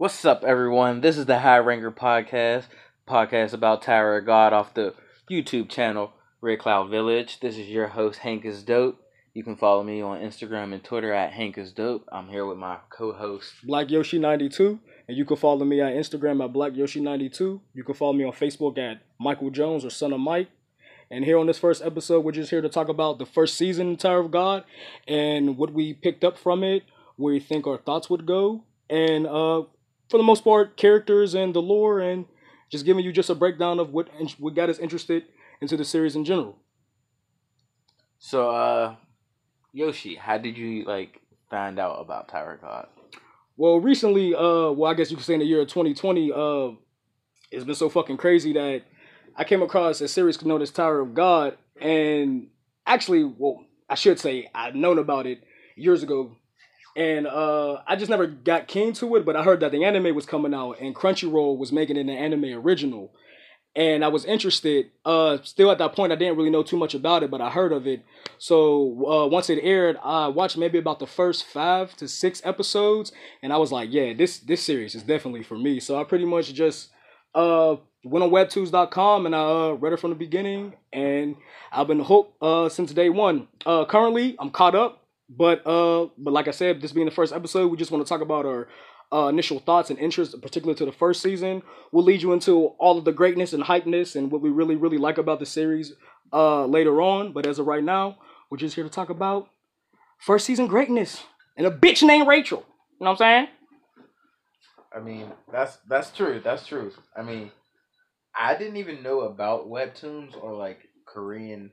What's up, everyone? This is the High Ranker Podcast, podcast about Tower of God off the YouTube channel Red Cloud Village. This is your host Hank is Dope. You can follow me on Instagram and Twitter at Hank is Dope. I'm here with my co-host Black Yoshi 92 and you can follow me on Instagram at Black Yoshi 92 You can follow me on Facebook at Michael Jones or Son of Mike. And here on this first episode, we're just here to talk about the first season of Tower of God and what we picked up from it, where we think our thoughts would go, and uh, for the most part, characters and the lore, and just giving you just a breakdown of what what got us interested into the series in general. So, uh, Yoshi, how did you like find out about Tower of God? Well, recently, uh, well, I guess you could say in the year of 2020, uh, it's been so fucking crazy that I came across a series known as Tower of God, and actually, well, I should say I'd known about it years ago, and uh, I just never got keen to it. But I heard that the anime was coming out, and Crunchyroll was making it an anime original, and I was interested. Uh, still at that point, I didn't really know too much about it, but I heard of it. So uh, once it aired, I watched maybe about the first five to six episodes, and I was like, yeah, this this series is definitely for me. So I pretty much just uh went on webtoons.com and I uh, read it from the beginning and I've been hooked uh, since day one. Uh, currently, I'm caught up, but uh, but like I said, this being the first episode, we just want to talk about our uh, initial thoughts and interests, particularly to the first season. We'll lead you into all of the greatness and hypeness and what we really really like about the series uh, later on. But as of right now, we're just here to talk about first season greatness and a bitch named Rachel. You know what I'm saying? I mean, that's that's true. That's true. I mean, I didn't even know about webtoons or like Korean.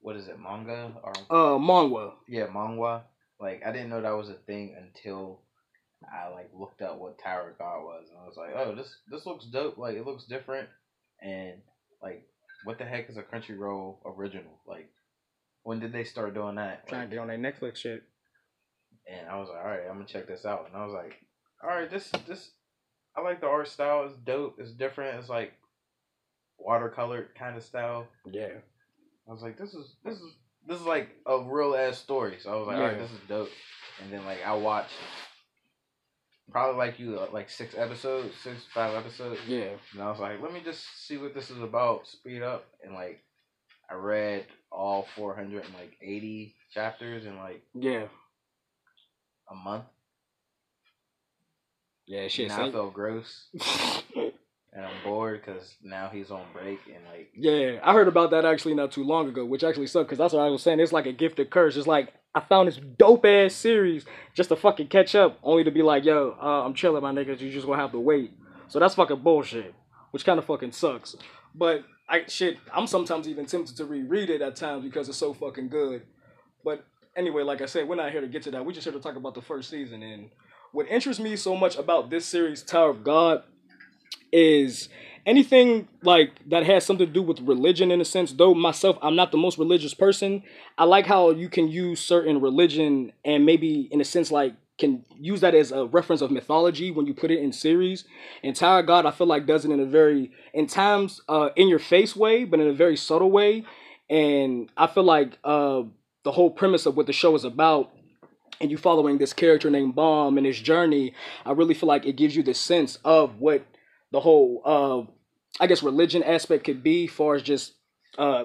What is it, manga or? Uh, manga. Yeah, manga. Like I didn't know that was a thing until I like looked up what Tower of God was, and I was like, oh, this this looks dope. Like it looks different, and like what the heck is a Crunchyroll original? Like when did they start doing that? Trying like, to get on that Netflix shit. And I was like, all right, I'm gonna check this out. And I was like, all right, this this I like the art style. It's dope. It's different. It's like watercolor kind of style. Yeah. I was like, this is this is this is like a real ass story. So I was like, all right, this is dope. And then like I watched probably like you uh, like six episodes, six five episodes. Yeah. And I was like, let me just see what this is about. Speed up and like I read all four hundred and like eighty chapters in like Yeah. a month. Yeah, shit. Now I feel gross and I'm bored because now he's on break and like yeah, I heard about that actually not too long ago, which actually sucked because that's what I was saying. It's like a gifted curse. It's like I found this dope ass series just to fucking catch up, only to be like, yo, uh, I'm chilling, my niggas. You just gonna have to wait. So that's fucking bullshit, which kind of fucking sucks. But I shit, I'm sometimes even tempted to reread it at times because it's so fucking good. But anyway, like I said, we're not here to get to that. We're just here to talk about the first season. And what interests me so much about this series, Tower of God, is anything like that has something to do with religion in a sense. Though myself i'm not the most religious person i like how you can use certain religion and maybe in a sense like can use that as a reference of mythology when you put it in series. And god i feel like does it in a very in times uh in your face way but in a very subtle way. And i feel like uh the whole premise of what the show is about and you following this character named Bam and his journey, I really feel like it gives you the sense of what the whole, uh, I guess, religion aspect could be, far as just uh,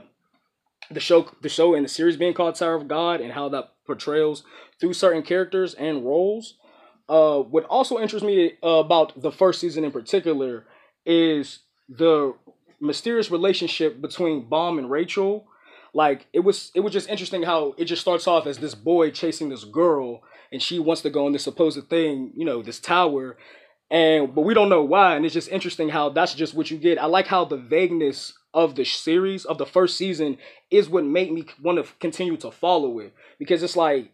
the show, the show and the series being called Tower of God, and how that portrayals through certain characters and roles. Uh, what also interests me uh, about the first season in particular is the mysterious relationship between Bam and Rachel like it was it was just interesting how it just starts off as this boy chasing this girl and she wants to go on this supposed thing you know this tower and but we don't know why and it's just interesting how that's just what you get i like how the vagueness of the series of the first season is what made me want to continue to follow it because it's like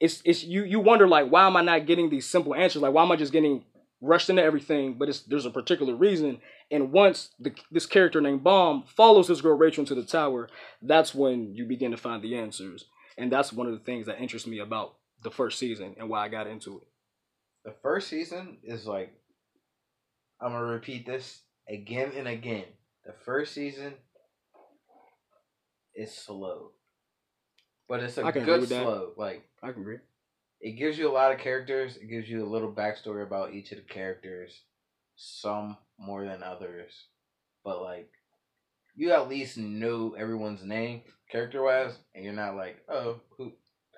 it's it's you you wonder like why am i not getting these simple answers like why am i just getting rushed into everything but it's there's a particular reason and once the, this character named Bam follows this girl Rachel into the tower, that's when you begin to find the answers. And that's one of the things that interests me about the first season and why I got into it. The first season is like I'm gonna repeat this again and again. The first season is slow, but it's a good with that. slow. Like I can agree. it gives you a lot of characters. It gives you a little backstory about each of the characters, some more than others, but like you at least know everyone's name character wise, and you're not like, oh, who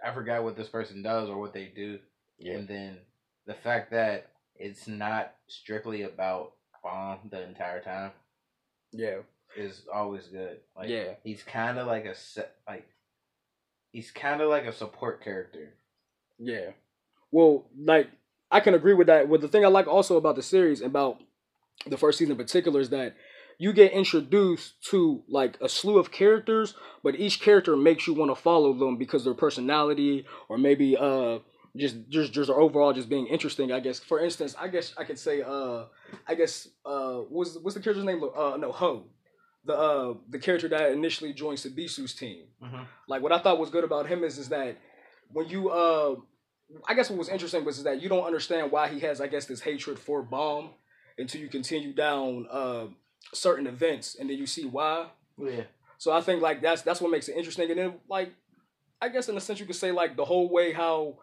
I forgot what this person does or what they do. Yeah. And then the fact that it's not strictly about Bam the entire time Yeah. is always good. Like Yeah. he's kind of like a set like he's kind of like a support character. Yeah. Well, like I can agree with that. But the thing I like also about the series, about the first season in particular, is that you get introduced to like a slew of characters, but each character makes you want to follow them because their personality or maybe uh just just just overall just being interesting. I guess. For instance, I guess I could say uh I guess uh what's what's the character's name? Uh no Ho. The uh the character that initially joined Shibisu's team. Mm-hmm. Like what I thought was good about him is is that when you uh I guess what was interesting was is that you don't understand why he has I guess this hatred for Bam until you continue down uh certain events and then you see why. Yeah. So I think like that's that's what makes it interesting and then like I guess in a sense you could say like the whole way how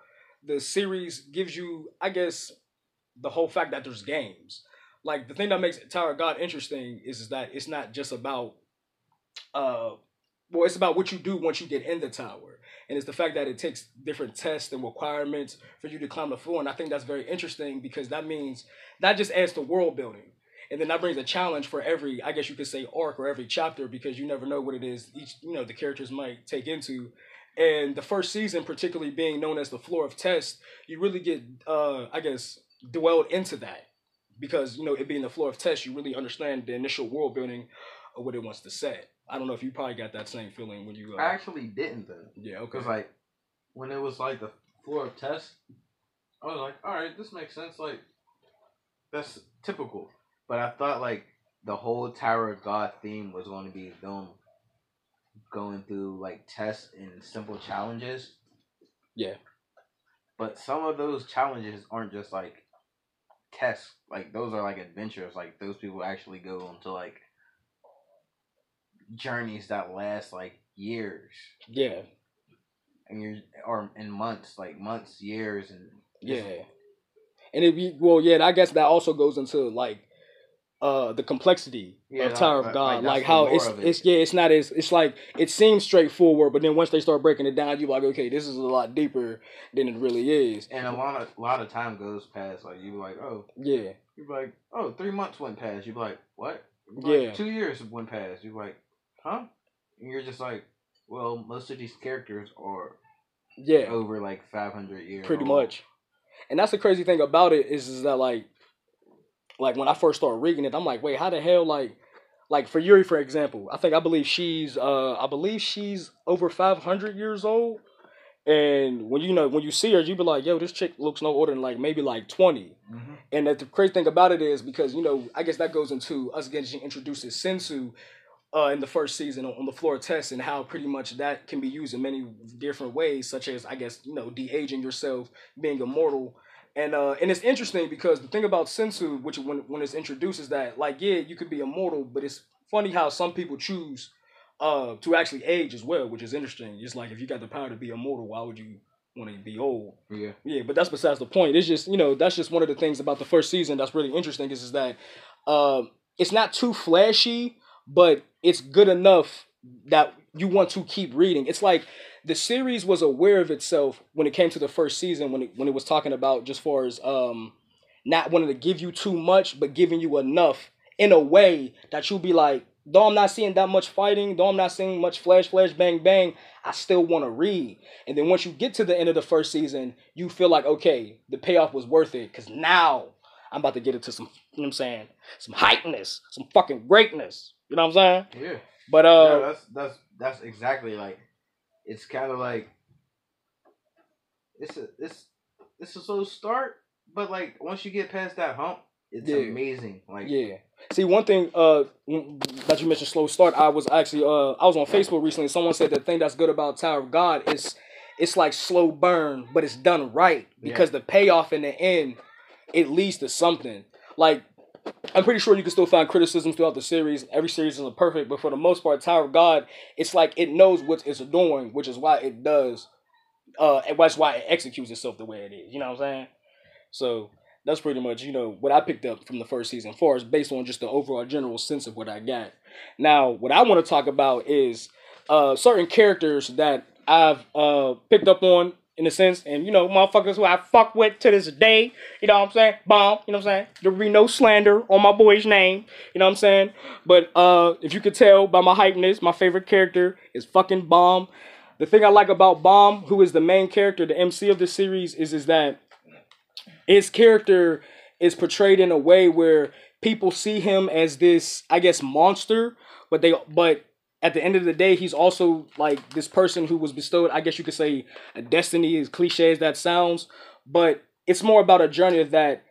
the series gives you I guess the whole fact that there's games. Like the thing that makes Tower of God interesting is, is that it's not just about uh well it's about what you do once you get in the tower. And it's the fact that it takes different tests and requirements for you to climb the floor. And I think that's very interesting because that means that just adds to world building. And then that brings a challenge for every, I guess you could say, arc or every chapter because you never know what it is each, you know, the characters might take into. And the first season, particularly being known as the floor of test, you really get, uh, I guess, dwelled into that because you know it being the floor of test, you really understand the initial world building of what it wants to say. I don't know if you probably got that same feeling when you. Uh, I actually didn't though. yeah. Okay. Because like when it was like the floor of test, I was like, all right, this makes sense. Like that's typical. But I thought like the whole Tower of God theme was going to be them going through like tests and simple challenges. Yeah. But some of those challenges aren't just like tests. Like those are like adventures. Like those people actually go into like journeys that last like years Yeah. and you're or in months, like months, years, and Yeah. And it be well, yeah, and I guess that also goes into like uh the complexity Yeah, of Tower of God. like, Like, how it's it. it's yeah, it's not as it's like it seems straightforward, but then once they start breaking it down, you're like, okay, this is a lot deeper than it really is. and a lot of a lot of time goes past. Like you be like, oh, Yeah. you're like, oh, three months went past. you're like, what? You be like, Yeah. two years went past. you're like, huh? And you're just like, well, most of these characters are Yeah. over like five hundred years. pretty old. much. And that's the crazy thing about it is, is that like, like when I first started reading it, I'm like, wait, how the hell, like, like for Yuri, for example, I think I believe she's, uh, I believe she's over 500 years old. And when you know when you see her, you be like, yo, this chick looks no older than like maybe like 20. Mhm. And that the crazy thing about it is because you know, I guess that goes into us getting introduced as Shinsu uh, in the first season on, on the floor test and how pretty much that can be used in many different ways, such as I guess you know de aging yourself, being immortal, and uh, and it's interesting because the thing about Shinsu, which when when it's introduced, is that like yeah, you could be immortal, but it's funny how some people choose uh, to actually age as well, which is interesting. It's like if you got the power to be immortal, why would you want to be old? Yeah. Yeah, but that's besides the point. It's just you know that's just one of the things about the first season that's really interesting is, is that uh, it's not too flashy, but it's good enough that you want to keep reading. It's like the series was aware of itself when it came to the first season when it when it was talking about just far as um not wanting to give you too much but giving you enough in a way that you'll be like though I'm not seeing that much fighting, though I'm not seeing much flash flash bang bang, I still want to read. And then once you get to the end of the first season, you feel like okay, the payoff was worth it cuz now I'm about to get into some you know what I'm saying, some heightness, some fucking greatness. You know what I'm saying? Yeah. But uh that's that's that's exactly like it's kind of like it's a it's it's a slow start, but like once you get past that hump, it's Yeah. amazing. Like Yeah. See, one thing uh that you mentioned slow start, I was actually uh I was on Facebook recently. Someone said the thing that's good about Tower of God is it's like slow burn, but it's done right because the payoff in the end it leads to something. Like I'm pretty sure you can still find criticisms throughout the series. Every series isn't perfect, but for the most part, Tower of God, it's like it knows what it's doing, which is why it does uh, that's why it executes itself the way it is. You know what I'm saying? So that's pretty much you know what I picked up from the first season, far as based on just the overall general sense of what I got. Now, what I want to talk about is uh, certain characters that I've uh, picked up on in a sense, and you know, motherfuckers who I fuck with to this day, you know what I'm saying? Bam, you know what I'm saying? There be no slander on my boy's name, you know what I'm saying? But uh, if you could tell by my hypeness, my favorite character is fucking Bam. The thing I like about Bam, who is the main character, the MC of the series, is is that his character is portrayed in a way where people see him as this, I guess, monster, but they but at the end of the day, he's also like this person who was bestowed, I guess you could say, a destiny, as cliche as that sounds. But it's more about a journey that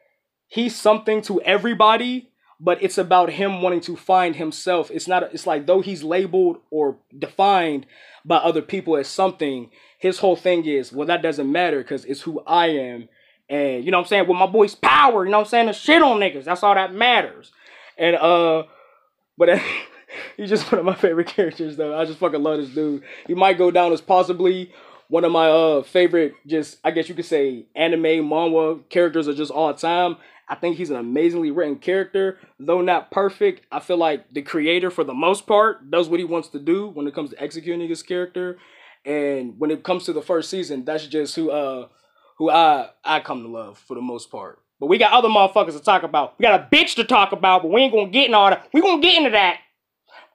he's something to everybody, but it's about him wanting to find himself. It's not, it's like though he's labeled or defined by other people as something, his whole thing is, well, that doesn't matter because it's who I am. And you know what I'm saying? With my boy's power, you know what I'm saying? The shit on niggas. That's all that matters. And uh, but he's just one of my favorite characters though. I just fucking love this dude. He might go down as possibly one of my uh favorite just I guess you could say anime manhwa characters of just all time. I think he's an amazingly written character, though not perfect. I feel like the creator for the most part does what he wants to do when it comes to executing his character. And when it comes to the first season, that's just who uh who I I come to love for the most part. But we got other motherfuckers to talk about. We got a bitch to talk about, but we ain't gonna get in all that. We gonna get into that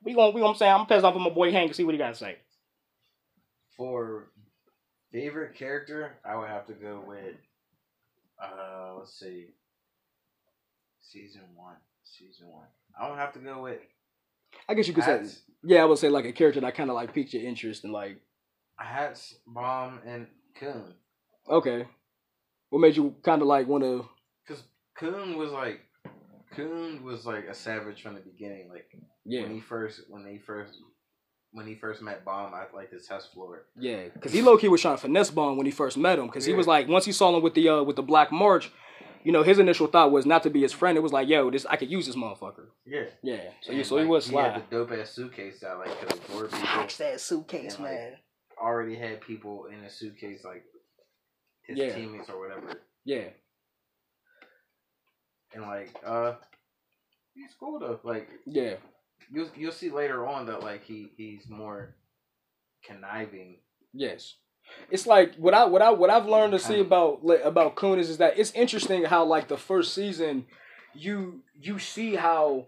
we gonna we gonna say I'm pissed off with my boy Hank and see what he got to say. For favorite character, I would have to go with uh let's see. Season one. Season one. I would have to go with I guess you could Hatz. say Yeah, I would say like a character that kinda like piqued your interest and like Hatz, Bam and Khun. Okay. What made you kinda like wanna Cause Khun was like Khun was like a savage from the beginning. Like yeah. when he first when they first when he first met Bam at like his test floor. Yeah, because he low key was trying to finesse Bam when he first met him. Because yeah. he was like once he saw him with the uh with the Black March, you know his initial thought was not to be his friend. It was like yo, this I could use this motherfucker. Yeah. Yeah. So yeah, so like, he was sly. He had the dope ass suitcase that like could absorb people. Packs that suitcase, and, man. Like, already had people in a suitcase like his yeah. teammates or whatever. Yeah. And like uh he's cool though. Like yeah, you'll you'll see later on that like he he's more conniving. Yes. It's like what I what I what I've learned to see about about Khun is, is that it's interesting how like the first season you you see how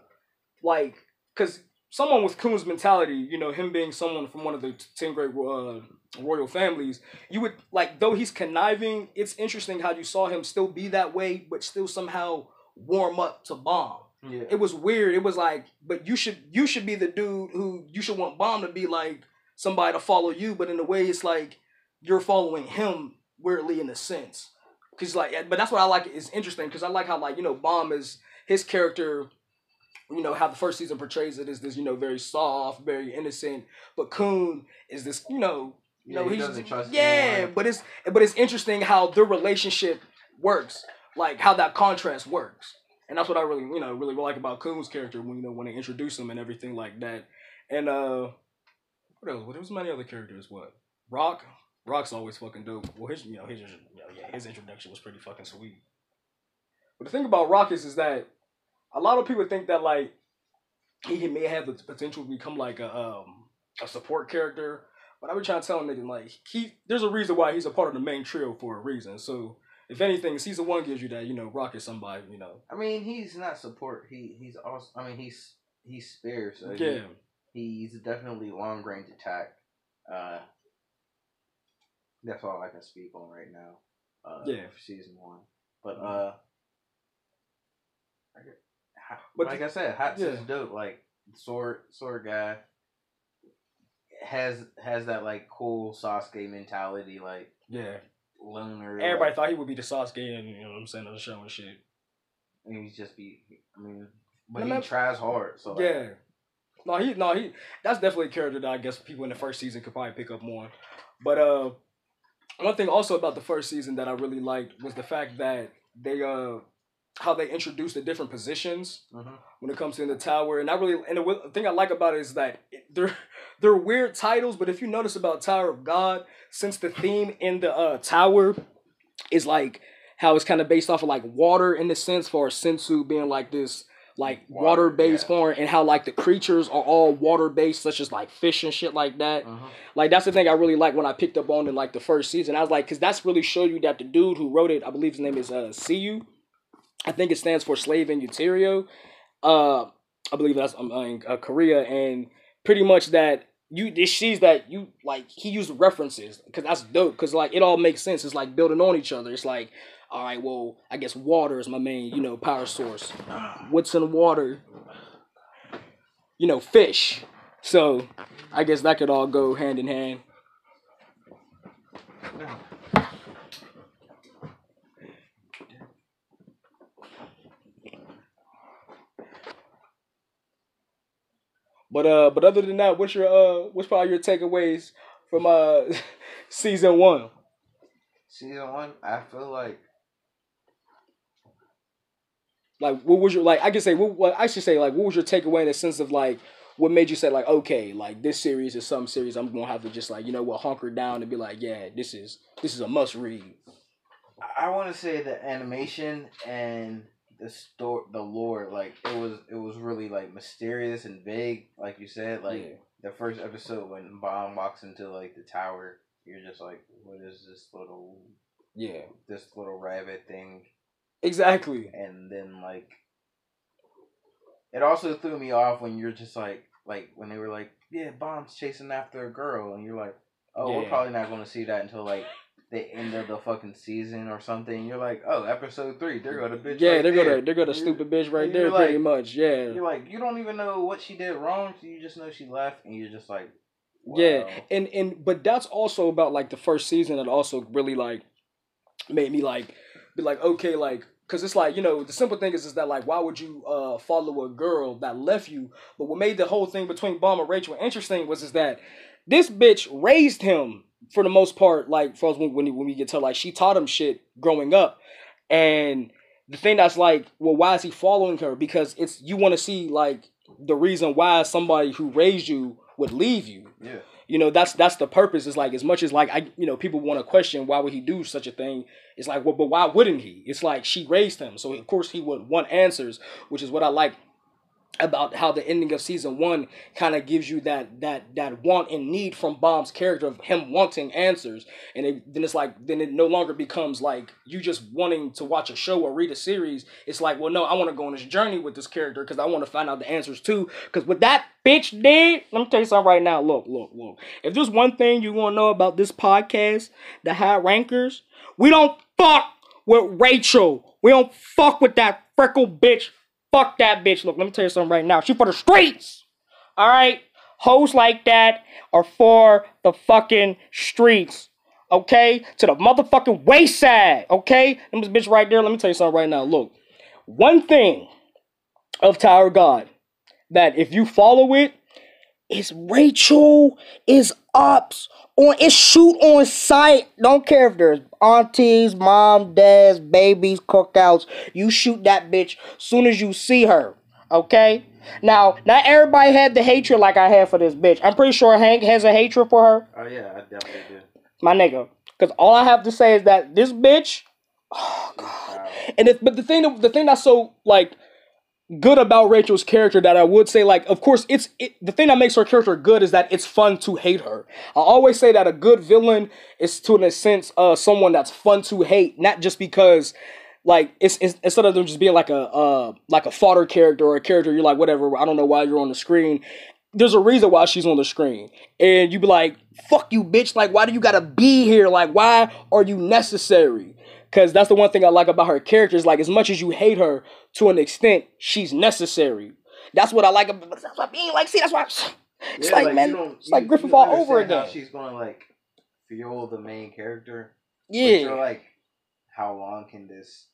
like because someone with Khun's mentality, you know, him being someone from one of the ten great uh, royal families, you would like though he's conniving. It's interesting how you saw him still be that way, but still somehow warm up to Bam. Yeah. It was weird. It was like, but you should you should be the dude who you should want Bam to be like somebody to follow you, but in a way it's like you're following him weirdly in a sense. Cause like, but that's what I like. It's interesting because I like how like you know Bam is his character. You know how the first season portrays it is this you know very soft, very innocent, but Khun is this you know you yeah, know he he's just, yeah, anyone. but it's but it's interesting how their relationship works, like how that contrast works and that's what I really, you know, really like about Khun's character when you know when they introduce him and everything like that. And uh, what else? What was many other characters? What Rak? Rak's always fucking dope. Well, his you know his you know, yeah his introduction was pretty fucking sweet. But the thing about Rak is, is that a lot of people think that like he may have the potential to become like a um a support character. But I've been trying to tell him like he there's a reason why he's a part of the main trio for a reason. So if anything, season one gives you that, you know, Rak is somebody, you know. I mean, he's not support. He he's also. I mean, he's he's spare. So yeah, he, he's definitely long range attack. Uh, that's all I can speak on right now. Uh, yeah, for season one. But mm-hmm. uh, but like the, I said, Hatz yeah. is dope. Like sword sword guy has has that like cool Sasuke mentality. Like yeah, loner. Everybody like, thought he would be the Sasuke, and you know what I'm saying, on the show and shit. And he's just be, I mean, but he tries hard. So yeah. no, he no he. That's definitely a character that I guess people in the first season could probably pick up more. But uh, one thing also about the first season that I really liked was the fact that they uh how they introduced the different positions mm-hmm. when it comes to in the tower, and I really and the thing I like about it is that they're they're weird titles, but if you notice about Tower of God, since the theme in the uh, tower is like how it's kind of based off of like water in the sense for Shinsu being like this like water based yeah. form and how like the creatures are all water based such as like fish and shit like that Uh-huh. like that's the thing i really like when i picked up on in like the first season i was like because that's really show you that the dude who wrote it i believe his name is uh cu i think it stands for slave in uterio uh i believe that's um, in uh, korea and pretty much that you it sees that you like he used references because that's dope because like it all makes sense. It's like building on each other. It's like all right well i guess water is my main you know power source. What's in water? You know fish. So i guess that could all go hand in hand but uh but other than that what's your uh what's probably your takeaways from uh season one? Season one, I feel like like what was your like I can say what, what I should say like what was your takeaway in the sense of like what made you say like okay like this series is some series I'm gonna have to just like you know what hunker down and be like yeah this is this is a must read. I want to say the animation and the story, the lore, like it was, it was really like mysterious and vague, like you said. Like Yeah. the first episode when Bond walks into like the tower, you're just like, what is this little, yeah this little rabbit thing? exactly And then like, it also threw me off when you're just like, like when they were like, yeah, Bond's chasing after a girl, and you're like, oh, we're probably not going to see that until like. The end of the fucking season or something. You're like, oh, episode three. They're gonna bitch. yeah right they're gonna they're gonna stupid bitch right there like- pretty much yeah You're like, you don't even know what she did wrong. So you just know she left, and you're just like, Yeah, and and but that's also about like the first season that also really like made me like be like okay like because it's like you know the simple thing is is that like why would you uh follow a girl that left you but what made the whole thing between Bam and Rachel interesting was is that this bitch raised him for the most part like for us when when, when we get to like she taught him shit growing up. And the thing that's like well why is he following her? Because it's you want to see like the reason why somebody who raised you would leave you. Yeah. you know that's that's the purpose. It's like as much as like i you know people want to question why would he do such a thing it's like well but why wouldn't he? It's like she raised him. So of course he would want answers which is what i like about how the ending of season one kind of gives you that that that want and need from Bam's character of him wanting answers, and it, then it's like then it no longer becomes like you just wanting to watch a show or read a series. It's like, well, no, I want to go on this journey with this character because I want to find out the answers too. Because what that bitch did, let me tell you something right now. Look, look, look. If there's one thing you want to know about this podcast, the high rankers, we don't fuck with Rachel. We don't fuck with that freckle bitch. Fuck that bitch. Look, let me tell you something right now. She for the streets. All right? Hoes like that are for the fucking streets. Okay? To the motherfucking wayside. Okay? Them this bitch right there. Let me tell you something right now. Look. One thing of Tower God that if you follow it, is Rachel is ops on it's shoot on site. Don't care if there's aunties, mom, dads, babies, cookouts. You shoot that bitch soon as you see her. Okay? Now, not everybody had the hatred like I had for this bitch. I'm pretty sure Hank has a hatred for her, Oh yeah, I definitely do. my nigga. Cause all I have to say is that this bitch, oh god. Wow. And it, but the thing, the thing that's so like good about Rachel's character that I would say, like, of course, it's it, the thing that makes her character good is that it's fun to hate her. I always say that a good villain is, to an sense, uh, someone that's fun to hate, not just because. Like it's, it's instead of them just being like a uh like a fodder character or a character you're like whatever I don't know why you're on the screen. There's a reason why she's on the screen, and you be like, "Fuck you, bitch! Like, why do you gotta be here? Like, why are you necessary?" Because that's the one thing I like about her character is like, as much as you hate her to an extent, she's necessary. That's what I like about. That's what I mean. Like, see, that's why. It's Yeah, like, you man, it's like Griffith all over again. She's gonna like fuel the main character. But Yeah, you're like, how long can this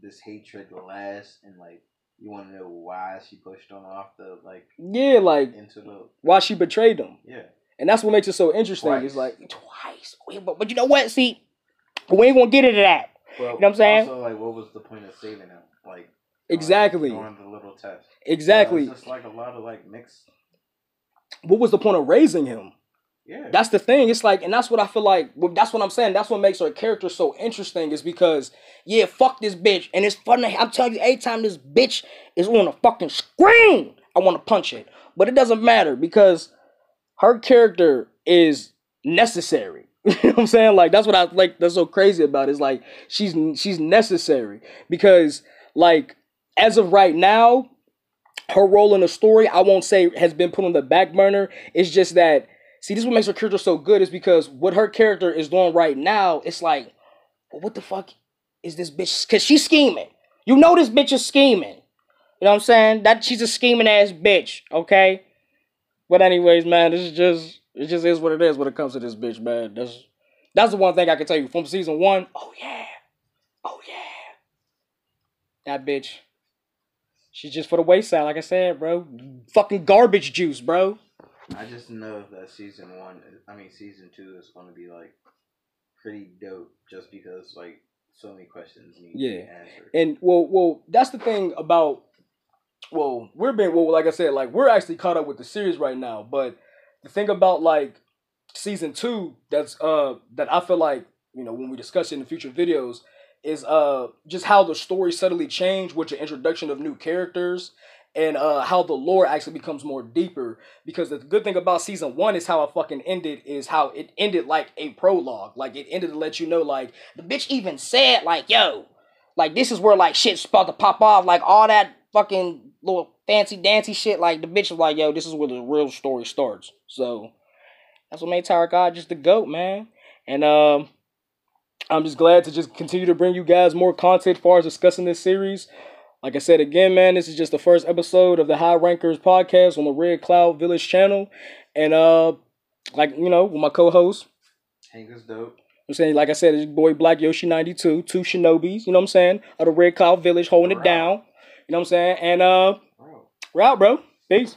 this hatred last? And like, you want to know why she pushed him off the like yeah, like into the why she betrayed them, yeah. and that's what makes it so interesting. Twice. It's like twice, but but you know what? See, we ain't gonna get into that. Well, know what I'm saying? Also, like, what was the point of saving him? Like during- Exactly. during the little test. Exactly. Just like a lot of like mixed what was the point of raising him? Yeah. That's the thing. It's like, and that's what I feel like. That's what I'm saying. That's what makes her character so interesting. Is because, yeah, fuck this bitch, and it's funny. I'm telling you, every time this bitch is on a fucking screen, I want to punch it. But it doesn't matter because her character is necessary. you know what I'm saying? Like that's what I like. That's so crazy about. It. Is like she's she's necessary because like as of right now, her role in the story I won't say has been put on the back burner. It's just that see this is what makes her character so good is because what her character is doing right now. It's like, well, what the fuck is this bitch? Because she's scheming. You know this bitch is scheming. You know what I'm saying? That she's a scheming ass bitch. Okay. But anyways, man, this is just it just is what it is when it comes to this bitch, man. That's that's the one thing I can tell you from season one. Oh yeah, oh yeah, that bitch. She's just for the wayside, like I said, bro. Fucking garbage juice, bro. I just know that season one, I mean season two, is going to be like pretty dope, just because like so many questions need to be Yeah. answered. And well, well, that's the thing about. Well, we're being well, like I said, like we're actually caught up with the series right now. But the thing about like season two, that's uh that I feel like you know when we discuss it in the future videos is uh just how the story subtly changed with the introduction of new characters and uh how the lore actually becomes more deeper. Because the good thing about season one is how it fucking ended is how it ended like a prologue. Like it ended to let you know like the bitch even said like yo like this is where like shit's about to pop off. Like all that fucking little fancy dancy shit like the bitch was like yo this is where the real story starts so that's what made Tower God just the goat man and um I'm just glad to just continue to bring you guys more content as far as discussing this series. Like I said again, man, this is just the first episode of the High Rankers podcast on the Red Cloud Village channel. And uh like, you know, with my co-host, Hank is dope. I'm saying, like I said, it's your boy Black Yoshi 92, two Shinobis, you know what I'm saying, of the Red Cloud Village holding it down. You know what I'm saying? And uh we're out, bro. Peace.